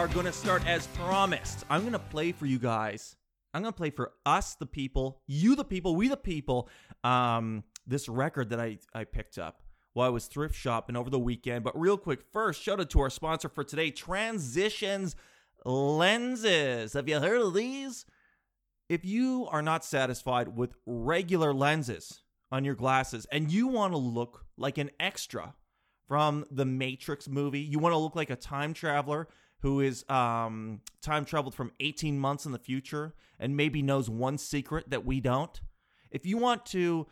are going to start as promised. I'm going to play for you guys. I'm going to play for us, the people, you, the people, we, the people, um, this record that I, I picked up while I was thrift shopping over the weekend. But real quick, first, shout out to our sponsor for today, Transitions Lenses. Have you heard of these? If you are not satisfied with regular lenses on your glasses and you want to look like an extra from the Matrix movie, you want to look like a time traveler who is um, time traveled from 18 months in the future and maybe knows one secret that we don't. If you want to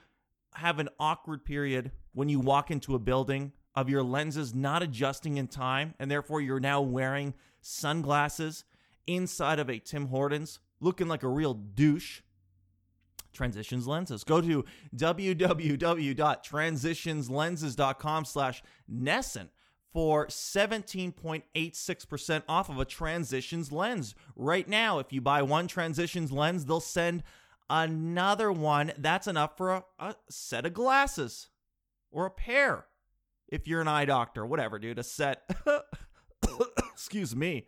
have an awkward period when you walk into a building of your lenses not adjusting in time, and therefore you're now wearing sunglasses inside of a Tim Hortons, looking like a real douche. Transitions Lenses. Go to www.transitionslenses.com slash Nesson for 17.86% off of a Transitions lens. Right now, if you buy one Transitions lens, they'll send another one. That's enough for a, a set of glasses or a pair if you're an eye doctor, whatever, dude. A set. Excuse me.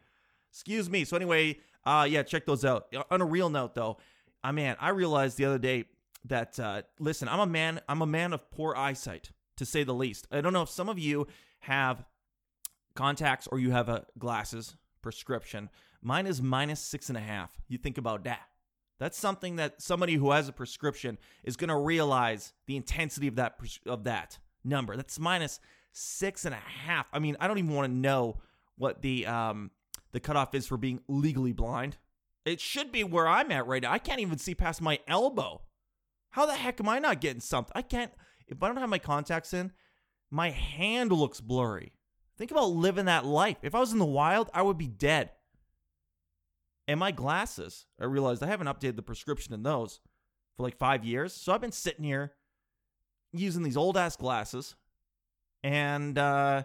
Excuse me. So anyway, uh, yeah, check those out. On a real note, though, uh, man, I realized the other day that uh, listen, I'm a man. I'm a man of poor eyesight, to say the least. I don't know if some of you have contacts or you have a glasses prescription. Mine is minus six and a half. You think about that. That's something that somebody who has a prescription is going to realize the intensity of that of that number. That's minus six and a half. I mean, I don't even want to know what the um the cutoff is for being legally blind. It should be where I'm at right now. I can't even see past my elbow. How the heck am I not getting something? I can't. If I don't have my contacts in, my hand looks blurry. Think about living that life. If I was in the wild, I would be dead. And my glasses, I realized I haven't updated the prescription in those for like five years. So I've been sitting here using these old ass glasses. And uh,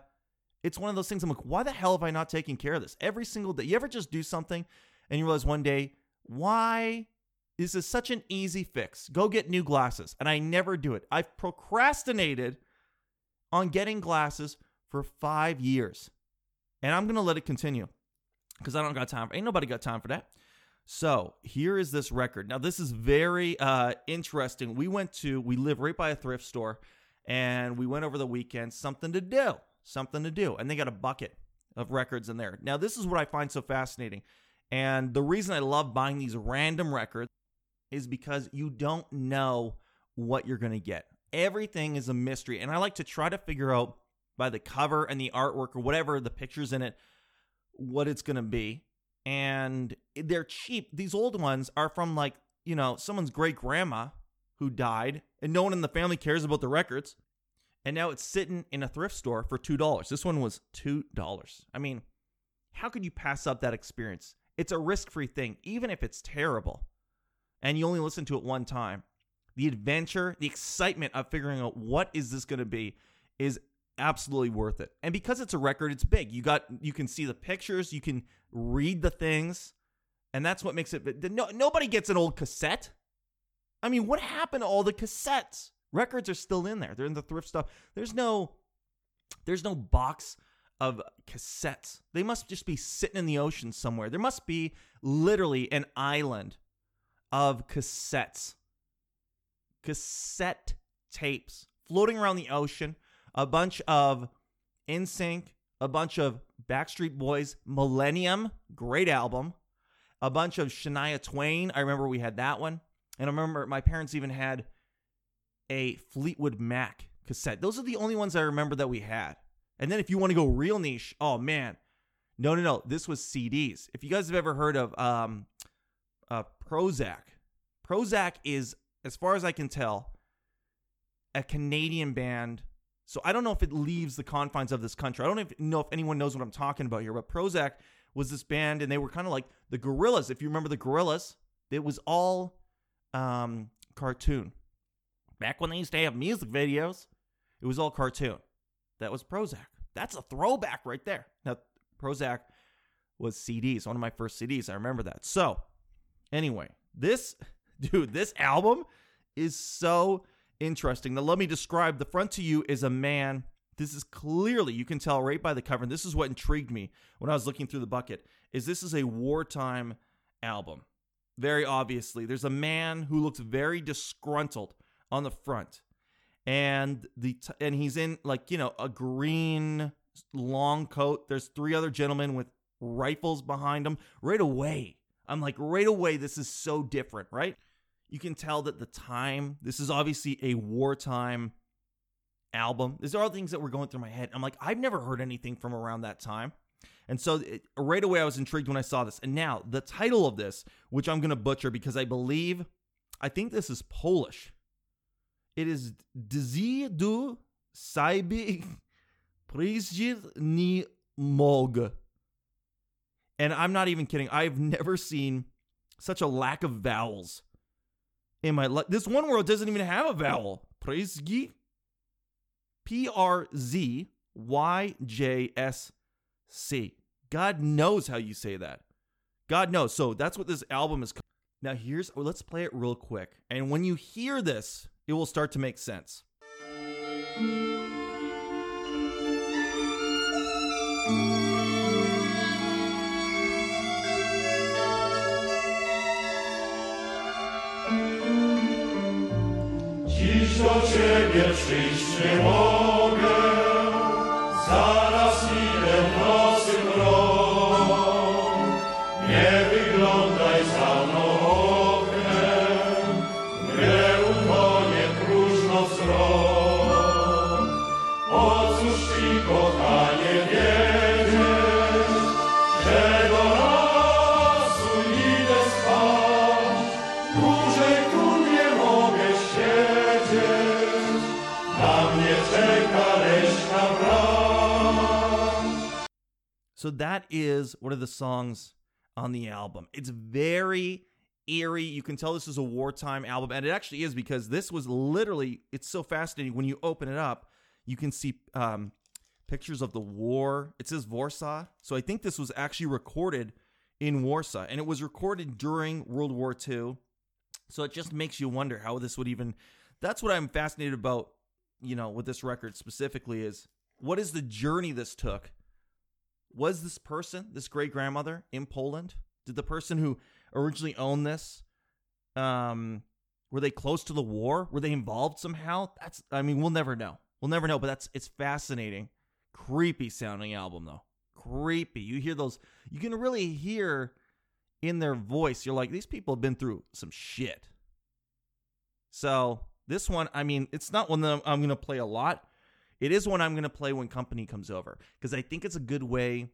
it's one of those things I'm like, why the hell have I not taken care of this? Every single day. You ever just do something and you realize one day, why is this is such an easy fix? Go get new glasses. And I never do it. I've procrastinated on getting glasses for five years. And I'm going to let it continue because I don't got time. Ain't nobody got time for that. So here is this record. Now this is very uh, interesting. We went to we live right by a thrift store, and we went over the weekend. Something to do, something to do, and they got a bucket of records in there. Now this is what I find so fascinating, and the reason I love buying these random records is because you don't know what you're gonna get. Everything is a mystery, and I like to try to figure out by the cover and the artwork or whatever the pictures in it what it's going to be. And they're cheap. These old ones are from like, you know, someone's great grandma who died, and no one in the family cares about the records. And now it's sitting in a thrift store for $2. This one was $2. I mean, how could you pass up that experience? It's a risk free thing, even if it's terrible and you only listen to it one time. The adventure, the excitement of figuring out what is this going to be is absolutely worth it. And because it's a record, it's big. You got you can see the pictures, you can read the things, and that's what makes it. No, nobody gets an old cassette. I mean, what happened to all the cassettes? Records are still in there. They're in the thrift stuff. There's no, there's no box of cassettes. They must just be sitting in the ocean somewhere. There must be literally an island of cassettes, cassette tapes floating around the ocean a bunch of NSYNC, a bunch of Backstreet Boys, Millennium, great album, a bunch of Shania Twain. I remember we had that one. And I remember my parents even had a Fleetwood Mac cassette. Those are the only ones I remember that we had. And then if you want to go real niche, oh man. No, no, no. This was CDs. If you guys have ever heard of um uh Prozzäk. Prozzäk is as far as I can tell a Canadian band so I don't know if it leaves the confines of this country. I don't even know if anyone knows what I'm talking about here, but Prozzäk was this band, and they were kind of like the Gorillaz. If you remember the Gorillaz, it was all um, cartoon. Back when they used to have music videos, it was all cartoon. That was Prozzäk. That's a throwback right there. Now, Prozzäk was CDs, one of my first CDs. I remember that. So, anyway, this dude, this album is so interesting. Now, let me describe the front to you is a man This is clearly, you can tell right by the cover, and this is what intrigued me when I was looking through the bucket, is this is a wartime album. Very obviously. There's a man who looks very disgruntled on the front. And the t- and he's in like, you know, a green long coat. There's three other gentlemen with rifles behind them. Right away, I'm like, right away, this is so different, right? You can tell that the time, this is obviously a wartime album. These are all things that were going through my head. I'm like, I've never heard anything from around that time. And so it, right away, I was intrigued when I saw this. And now the title of this, which I'm going to butcher because I believe, I think this is Polish. It is Dzi du Saibi Przyjdzie ni Mog. And I'm not even kidding. I've never seen such a lack of vowels in my life. This one word doesn't even have a vowel. Przyjdzie. P R Z Y J S C. God knows how you say that. God knows. So that's what this album is. Now here's let's play it real quick. And when you hear this, it will start to make sense. Dziś do Ciebie przyjść nie mogę, So that is one of the songs on the album. It's very eerie. You can tell this is a wartime album, and it actually is because this was literally. It's so fascinating when you open it up. You can see um, pictures of the war. It says Warsaw, so I think this was actually recorded in Warsaw, and it was recorded during World War II. So it just makes you wonder how this would even. That's what I'm fascinated about. You know, with this record specifically is what is the journey this took was this person, this great grandmother in Poland? Did the person who originally owned this, um, were they close to the war? Were they involved somehow? That's, I mean, we'll never know. We'll never know, but that's, it's fascinating. Creepy sounding album, though. Creepy. You hear those, you can really hear in their voice, you're like, these people have been through some shit. So, this one, I mean, it's not one that I'm, I'm going to play a lot. It is one I'm going to play when company comes over because I think it's a good way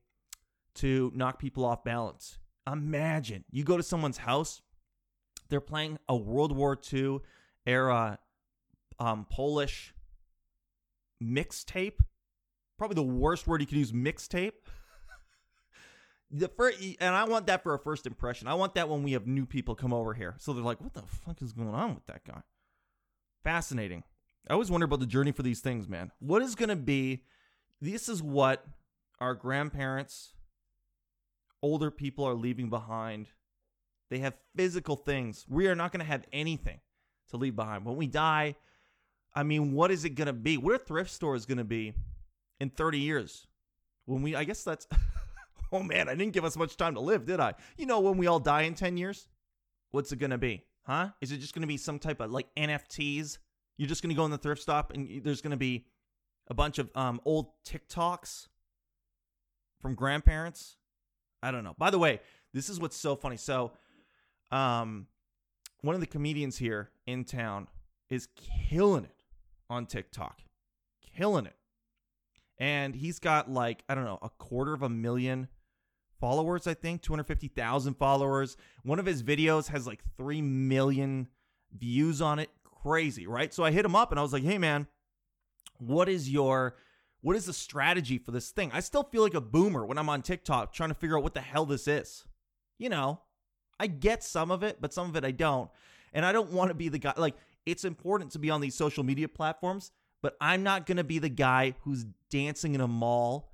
to knock people off balance. Imagine you go to someone's house, they're playing a World War II era um, Polish mixtape. Probably the worst word you could use, mixtape. the first, and I want that for a first impression. I want that when we have new people come over here. So they're like, what the fuck is going on with that guy? Fascinating. I always wonder about the journey for these things, man. What is going to be? This is what our grandparents, older people are leaving behind. They have physical things. We are not going to have anything to leave behind. When we die, I mean, what is it going to be? What are thrift stores going to be in 30 years? When we, I guess that's, oh man, I didn't give us much time to live, did I? You know, when we all die in 10 years, what's it going to be? Huh? Is it just going to be some type of like NFTs? You're just going to go in the thrift stop and there's going to be a bunch of um, old TikToks from grandparents. I don't know. By the way, this is what's so funny. So, um, one of the comedians here in town is killing it on TikTok, killing it, and he's got like I don't know a quarter of a million followers. I think two hundred fifty thousand followers. One of his videos has like three million views on it. Crazy, right? So I hit him up and I was like, "Hey, man, what is your what is the strategy for this thing? I still feel like a boomer when I'm on TikTok trying to figure out what the hell this is. You know, I get some of it, but some of it I don't. And I don't want to be the guy like it's important to be on these social media platforms, but I'm not going to be the guy who's dancing in a mall.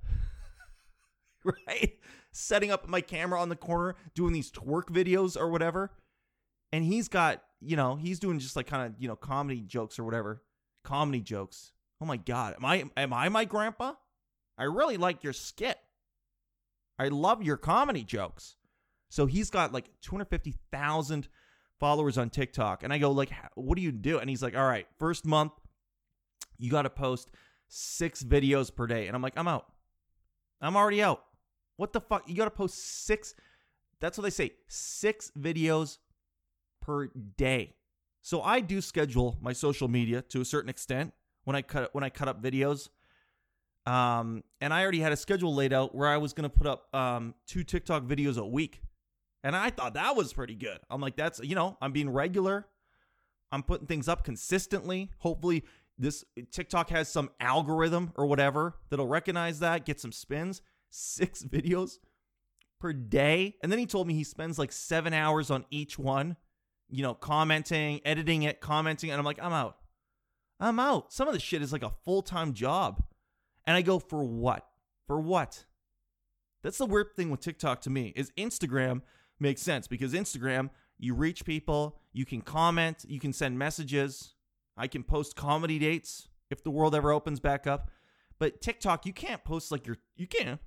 right? Setting up my camera on the corner doing these twerk videos or whatever. And he's got, you know, he's doing just like kind of, you know, comedy jokes or whatever. Comedy jokes Oh my god, am I am I my grandpa? I really like your skit. I love your comedy jokes. So he's got like 250,000 followers on TikTok. And I go like, what do you do? And he's like, all right, first month, you got to post six videos per day. And I'm like, I'm out. I'm already out. What the fuck? You got to post six. That's what they say. Six videos per day. So I do schedule my social media to a certain extent when I cut when I cut up videos. Um, and I already had a schedule laid out where I was going to put up um, two TikTok videos a week. And I thought that was pretty good. I'm like, that's, you know, I'm being regular. I'm putting things up consistently. Hopefully, this TikTok has some algorithm or whatever that'll recognize that, get some spins. Six videos per day. And then he told me he spends like seven hours on each one, you know, commenting, editing it, commenting. And I'm like, I'm out. I'm out. Some of the shit is like a full time job. And I go, for what? For what? That's the weird thing with TikTok to me is Instagram makes sense because Instagram, you reach people, you can comment, you can send messages. I can post comedy dates if the world ever opens back up. But TikTok, you can't post like your you can't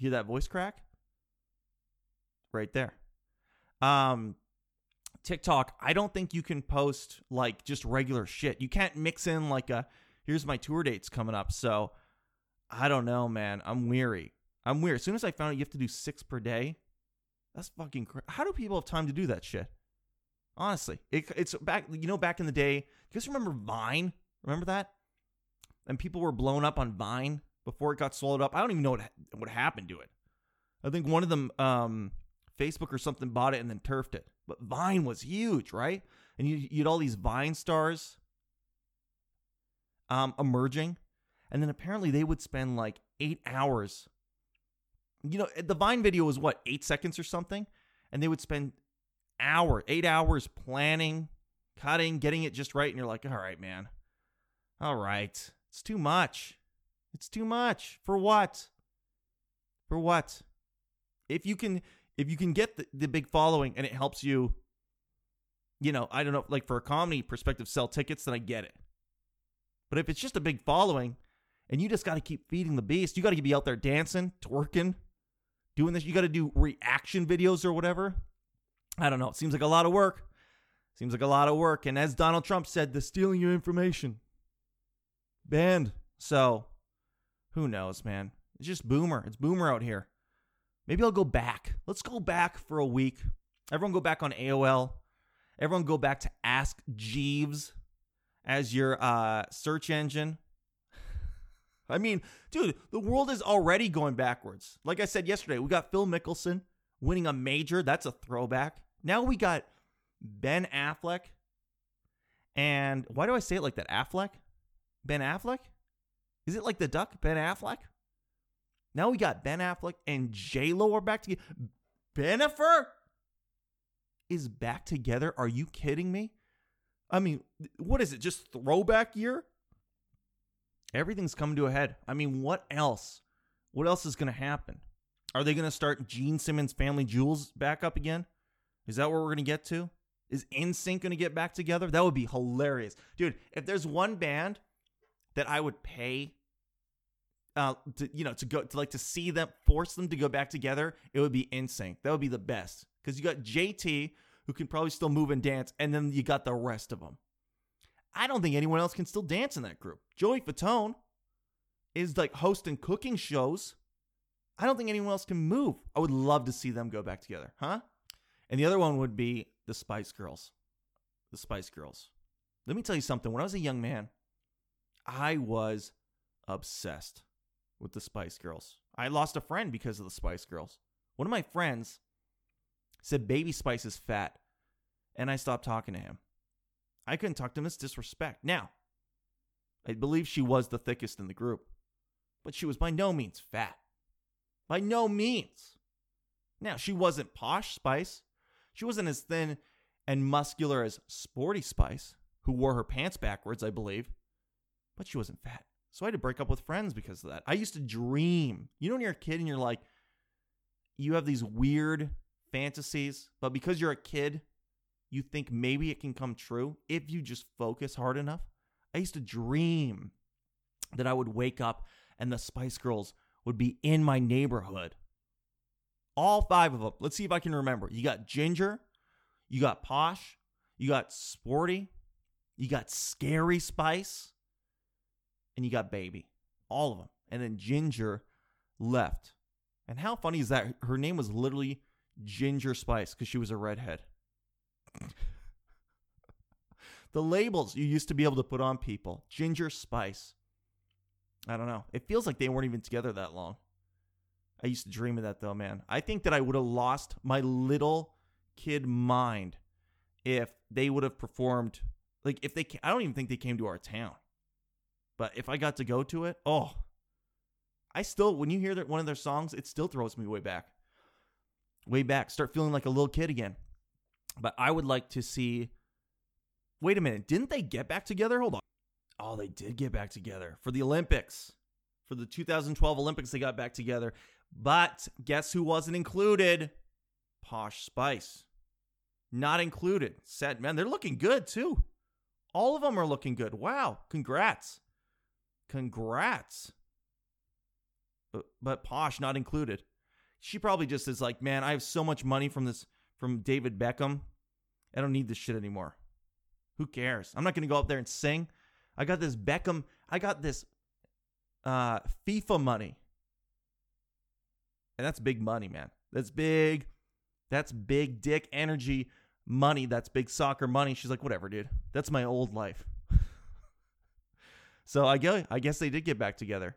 Hear that voice crack? Right there. Um TikTok, I don't think you can post like just regular shit. You can't mix in like a here's my tour dates coming up. So I don't know, man. I'm weary. I'm weird. As soon as I found out you have to do six per day, that's fucking. How do people have time to do that shit? Honestly, it, it's back. You know, back in the day, you guys remember Vine? Remember that? And people were blown up on Vine before it got swallowed up. I don't even know what what happened to it. I think one of them, um, Facebook or something, bought it and then turfed it. But Vine was huge, right? And you, you had all these Vine stars um, emerging, and then apparently they would spend like eight hours you know, the Vine video was what, eight seconds or something? And they would spend hour, eight hours planning, cutting, getting it just right. And you're like, all right, man. All right. It's too much. It's too much. For what? For what? If you can if you can get the, the big following and it helps you, you know, I don't know, like for a comedy perspective, sell tickets, then I get it. But if it's just a big following and you just got to keep feeding the beast, you got to be out there dancing, twerking, doing this. You got to do reaction videos or whatever. I don't know. It seems like a lot of work. Seems like a lot of work. And as Donald Trump said, the stealing your information banned. So who knows, man? It's just boomer. It's boomer out here. Maybe I'll go back. Let's go back for a week. Everyone go back on AOL. Everyone go back to Ask Jeeves as your uh, search engine. I mean, dude, the world is already going backwards. Like I said yesterday, we got Phil Mickelson winning a major. That's a throwback. Now we got Ben Affleck. And why do I say it like that? Affleck? Ben Affleck? Is it like the duck? Ben Affleck? Now we got Ben Affleck and J Lo are back together. Bennifer is back together. Are you kidding me? I mean, what is it? Just throwback year? everything's coming to a head. I mean, what else? What else is going to happen? Are they going to start Gene Simmons Family Jewels back up again? Is that where we're going to get to? Is NSYNC going to get back together? That would be hilarious. Dude, if there's one band that I would pay uh to you know to go to like to see them force them to go back together, it would be NSYNC. That would be the best. Cuz you got JT who can probably still move and dance and then you got the rest of them. I don't think anyone else can still dance in that group. Joey Fatone is like hosting cooking shows. I don't think anyone else can move. I would love to see them go back together, huh? And the other one would be the Spice Girls. The Spice Girls. Let me tell you something. When I was a young man, I was obsessed with the Spice Girls. I lost a friend because of the Spice Girls. One of my friends said Baby Spice is fat, and I stopped talking to him. I couldn't talk to him. It's disrespect. Now, I believe she was the thickest in the group, but she was by no means fat. By no means. Now, she wasn't posh Spice. She wasn't as thin and muscular as Sporty Spice, who wore her pants backwards, I believe, but she wasn't fat. So I had to break up with friends because of that. I used to dream. You know, when you're a kid and you're like, you have these weird fantasies, but because you're a kid, you think maybe it can come true if you just focus hard enough. I used to dream that I would wake up and the Spice Girls would be in my neighborhood. All five of them. Let's see if I can remember. You got Ginger, you got Posh, you got Sporty, you got Scary Spice, and you got Baby. All of them. And then Ginger left. And how funny is that? Her name was literally Ginger Spice because she was a redhead. the labels you used to be able to put on people Ginger Spice. I don't know. It feels like they weren't even together that long. I used to dream of that though, man. I think that I would have lost my little kid mind if they would have performed like if they I don't even think they came to our town. But if I got to go to it, oh. I still when you hear that one of their songs, it still throws me way back. Way back. Start feeling like a little kid again. But I would like to see Wait a minute, didn't they get back together? Hold on. Oh, they did get back together for the Olympics. For the 2012 Olympics, they got back together. But guess who wasn't included? Posh Spice. Not included. Sad man, they're looking good too. All of them are looking good. Wow. Congrats. Congrats. But, but Posh not included. She probably just is like, man, I have so much money from this from David Beckham. I don't need this shit anymore. Who cares? I'm not to go up there and sing. I got this Beckham, I got this uh, FIFA money. And that's big money, man. That's big. That's big dick energy money. That's big soccer money. She's like, whatever, dude. That's my old life. So I guess, I guess they did get back together.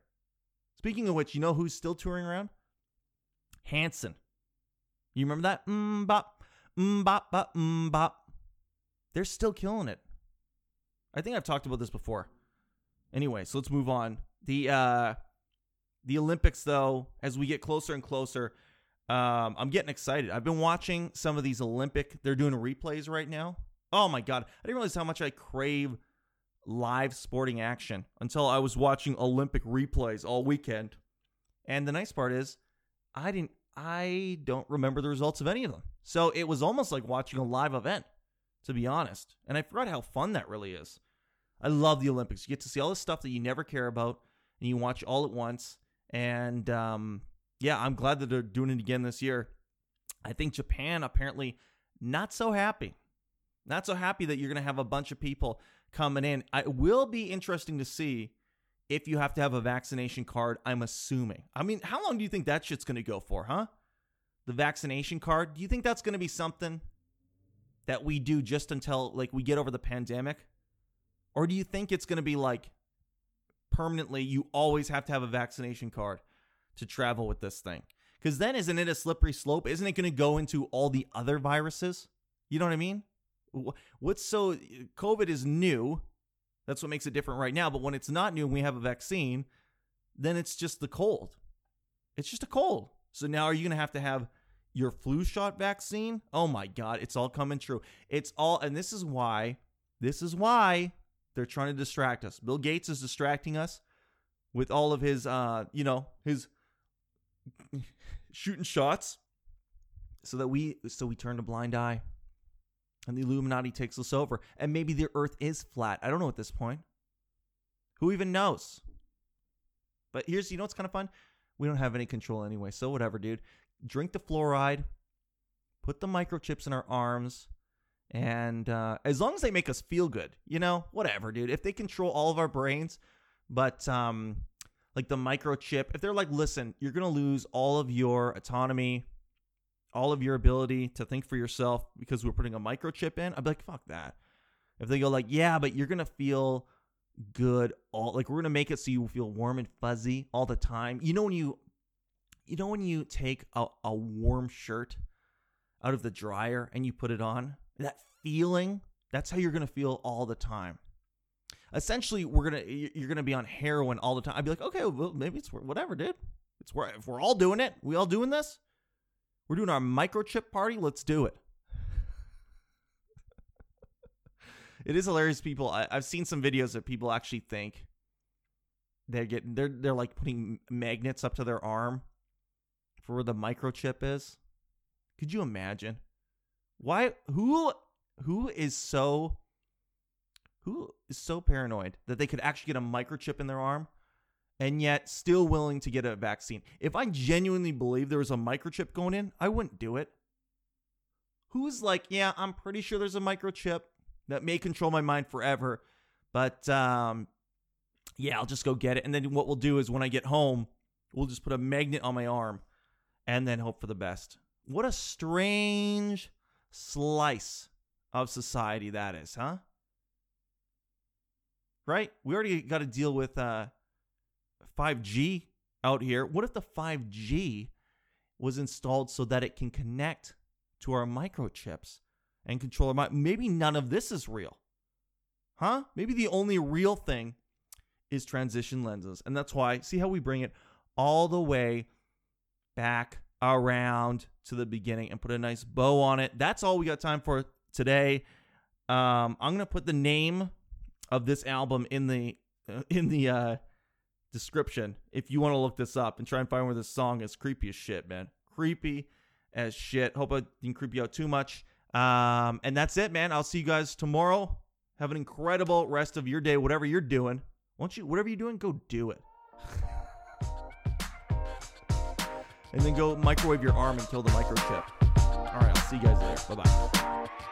Speaking of which, you know who's still touring around? Hanson. You remember that? Mm bop, mm bop, bop, mm bop. They're still killing it. I think I've talked about this before. Anyway, so let's move on. The uh the Olympics though, as we get closer and closer, um, I'm getting excited. I've been watching some of these Olympic, they're doing replays right now. Oh my god. I didn't realize how much I crave live sporting action until I was watching Olympic replays all weekend. And the nice part is I didn't I don't remember the results of any of them. So it was almost like watching a live event, to be honest. And I forgot how fun that really is. I love the Olympics. You get to see all the stuff that you never care about, and you watch all at once. And um, yeah, I'm glad that they're doing it again this year. I think Japan apparently not so happy. Not so happy that you're going to have a bunch of people coming in. It will be interesting to see if you have to have a vaccination card, I'm assuming. I mean, how long do you think that shit's going to go for, huh? The vaccination card? Do you think that's going to be something that we do just until like we get over the pandemic? Or do you think it's going to be like permanently you always have to have a vaccination card to travel with this thing? Because then isn't it a slippery slope? Isn't it going to go into all the other viruses? You know what I mean? What's so COVID is new. That's what makes it different right now. But when it's not new and we have a vaccine, then it's just the cold. It's just a cold. So now are you going to have to have your flu shot vaccine? Oh my God, it's all coming true. It's all, and this is why, this is why they're trying to distract us. Bill Gates is distracting us with all of his, uh, you know, his shooting shots, so that we, so we turn a blind eye, and the Illuminati takes us over, and maybe the Earth is flat. I don't know at this point. Who even knows? But here's, you know, what's kind of fun. We don't have any control anyway, so whatever, dude. Drink the fluoride, put the microchips in our arms, and uh, as long as they make us feel good, you know, whatever, dude. If they control all of our brains, but um, like the microchip, if they're like, listen, you're gonna lose all of your autonomy, all of your ability to think for yourself because we're putting a microchip in, I'd be like, fuck that. If they go like, yeah, but you're gonna feel good all like we're gonna make it so you feel warm and fuzzy all the time. You know when you, you know when you take a, a warm shirt out of the dryer and you put it on that feeling, that's how you're to feel all the time. Essentially, we're gonna you're gonna be on heroin all the time. I'd be like, okay, well, maybe it's whatever, dude. It's where if we're all doing it, we all doing this. We're doing our microchip party. Let's do it. it is hilarious. People, I, I've seen some videos that people actually think they're getting they're they're like putting magnets up to their arm for where the microchip is. Could you imagine? Why? Who? Who is so? Who is so paranoid that they could actually get a microchip in their arm and yet still willing to get a vaccine. If I genuinely believe there was a microchip going in, I wouldn't do it. Who's like, yeah, I'm pretty sure there's a microchip that may control my mind forever, but um, yeah, I'll just go get it. And then what we'll do is when I get home, we'll just put a magnet on my arm and then hope for the best. What a strange slice of society that is, huh? Right? We already got to deal with uh, 5G out here. What if the 5G was installed so that it can connect to our microchips and control our mind? Maybe none of this is real. Huh? Maybe the only real thing is transition lenses. And that's why, see how we bring it all the way back around to the beginning and put a nice bow on it. That's all we got time for today. Um, I'm gonna put the name of this album in the uh, in the uh, description if you want to look this up and try and find where this song is. Creepy as shit, man. Creepy as shit. Hope I didn't creep you out too much. Um, and that's it, man. I'll see you guys tomorrow. Have an incredible rest of your day, whatever you're doing. Won't you, whatever you're doing, go do it. and then go microwave your arm and kill the microchip. All right, I'll see you guys later. Bye bye.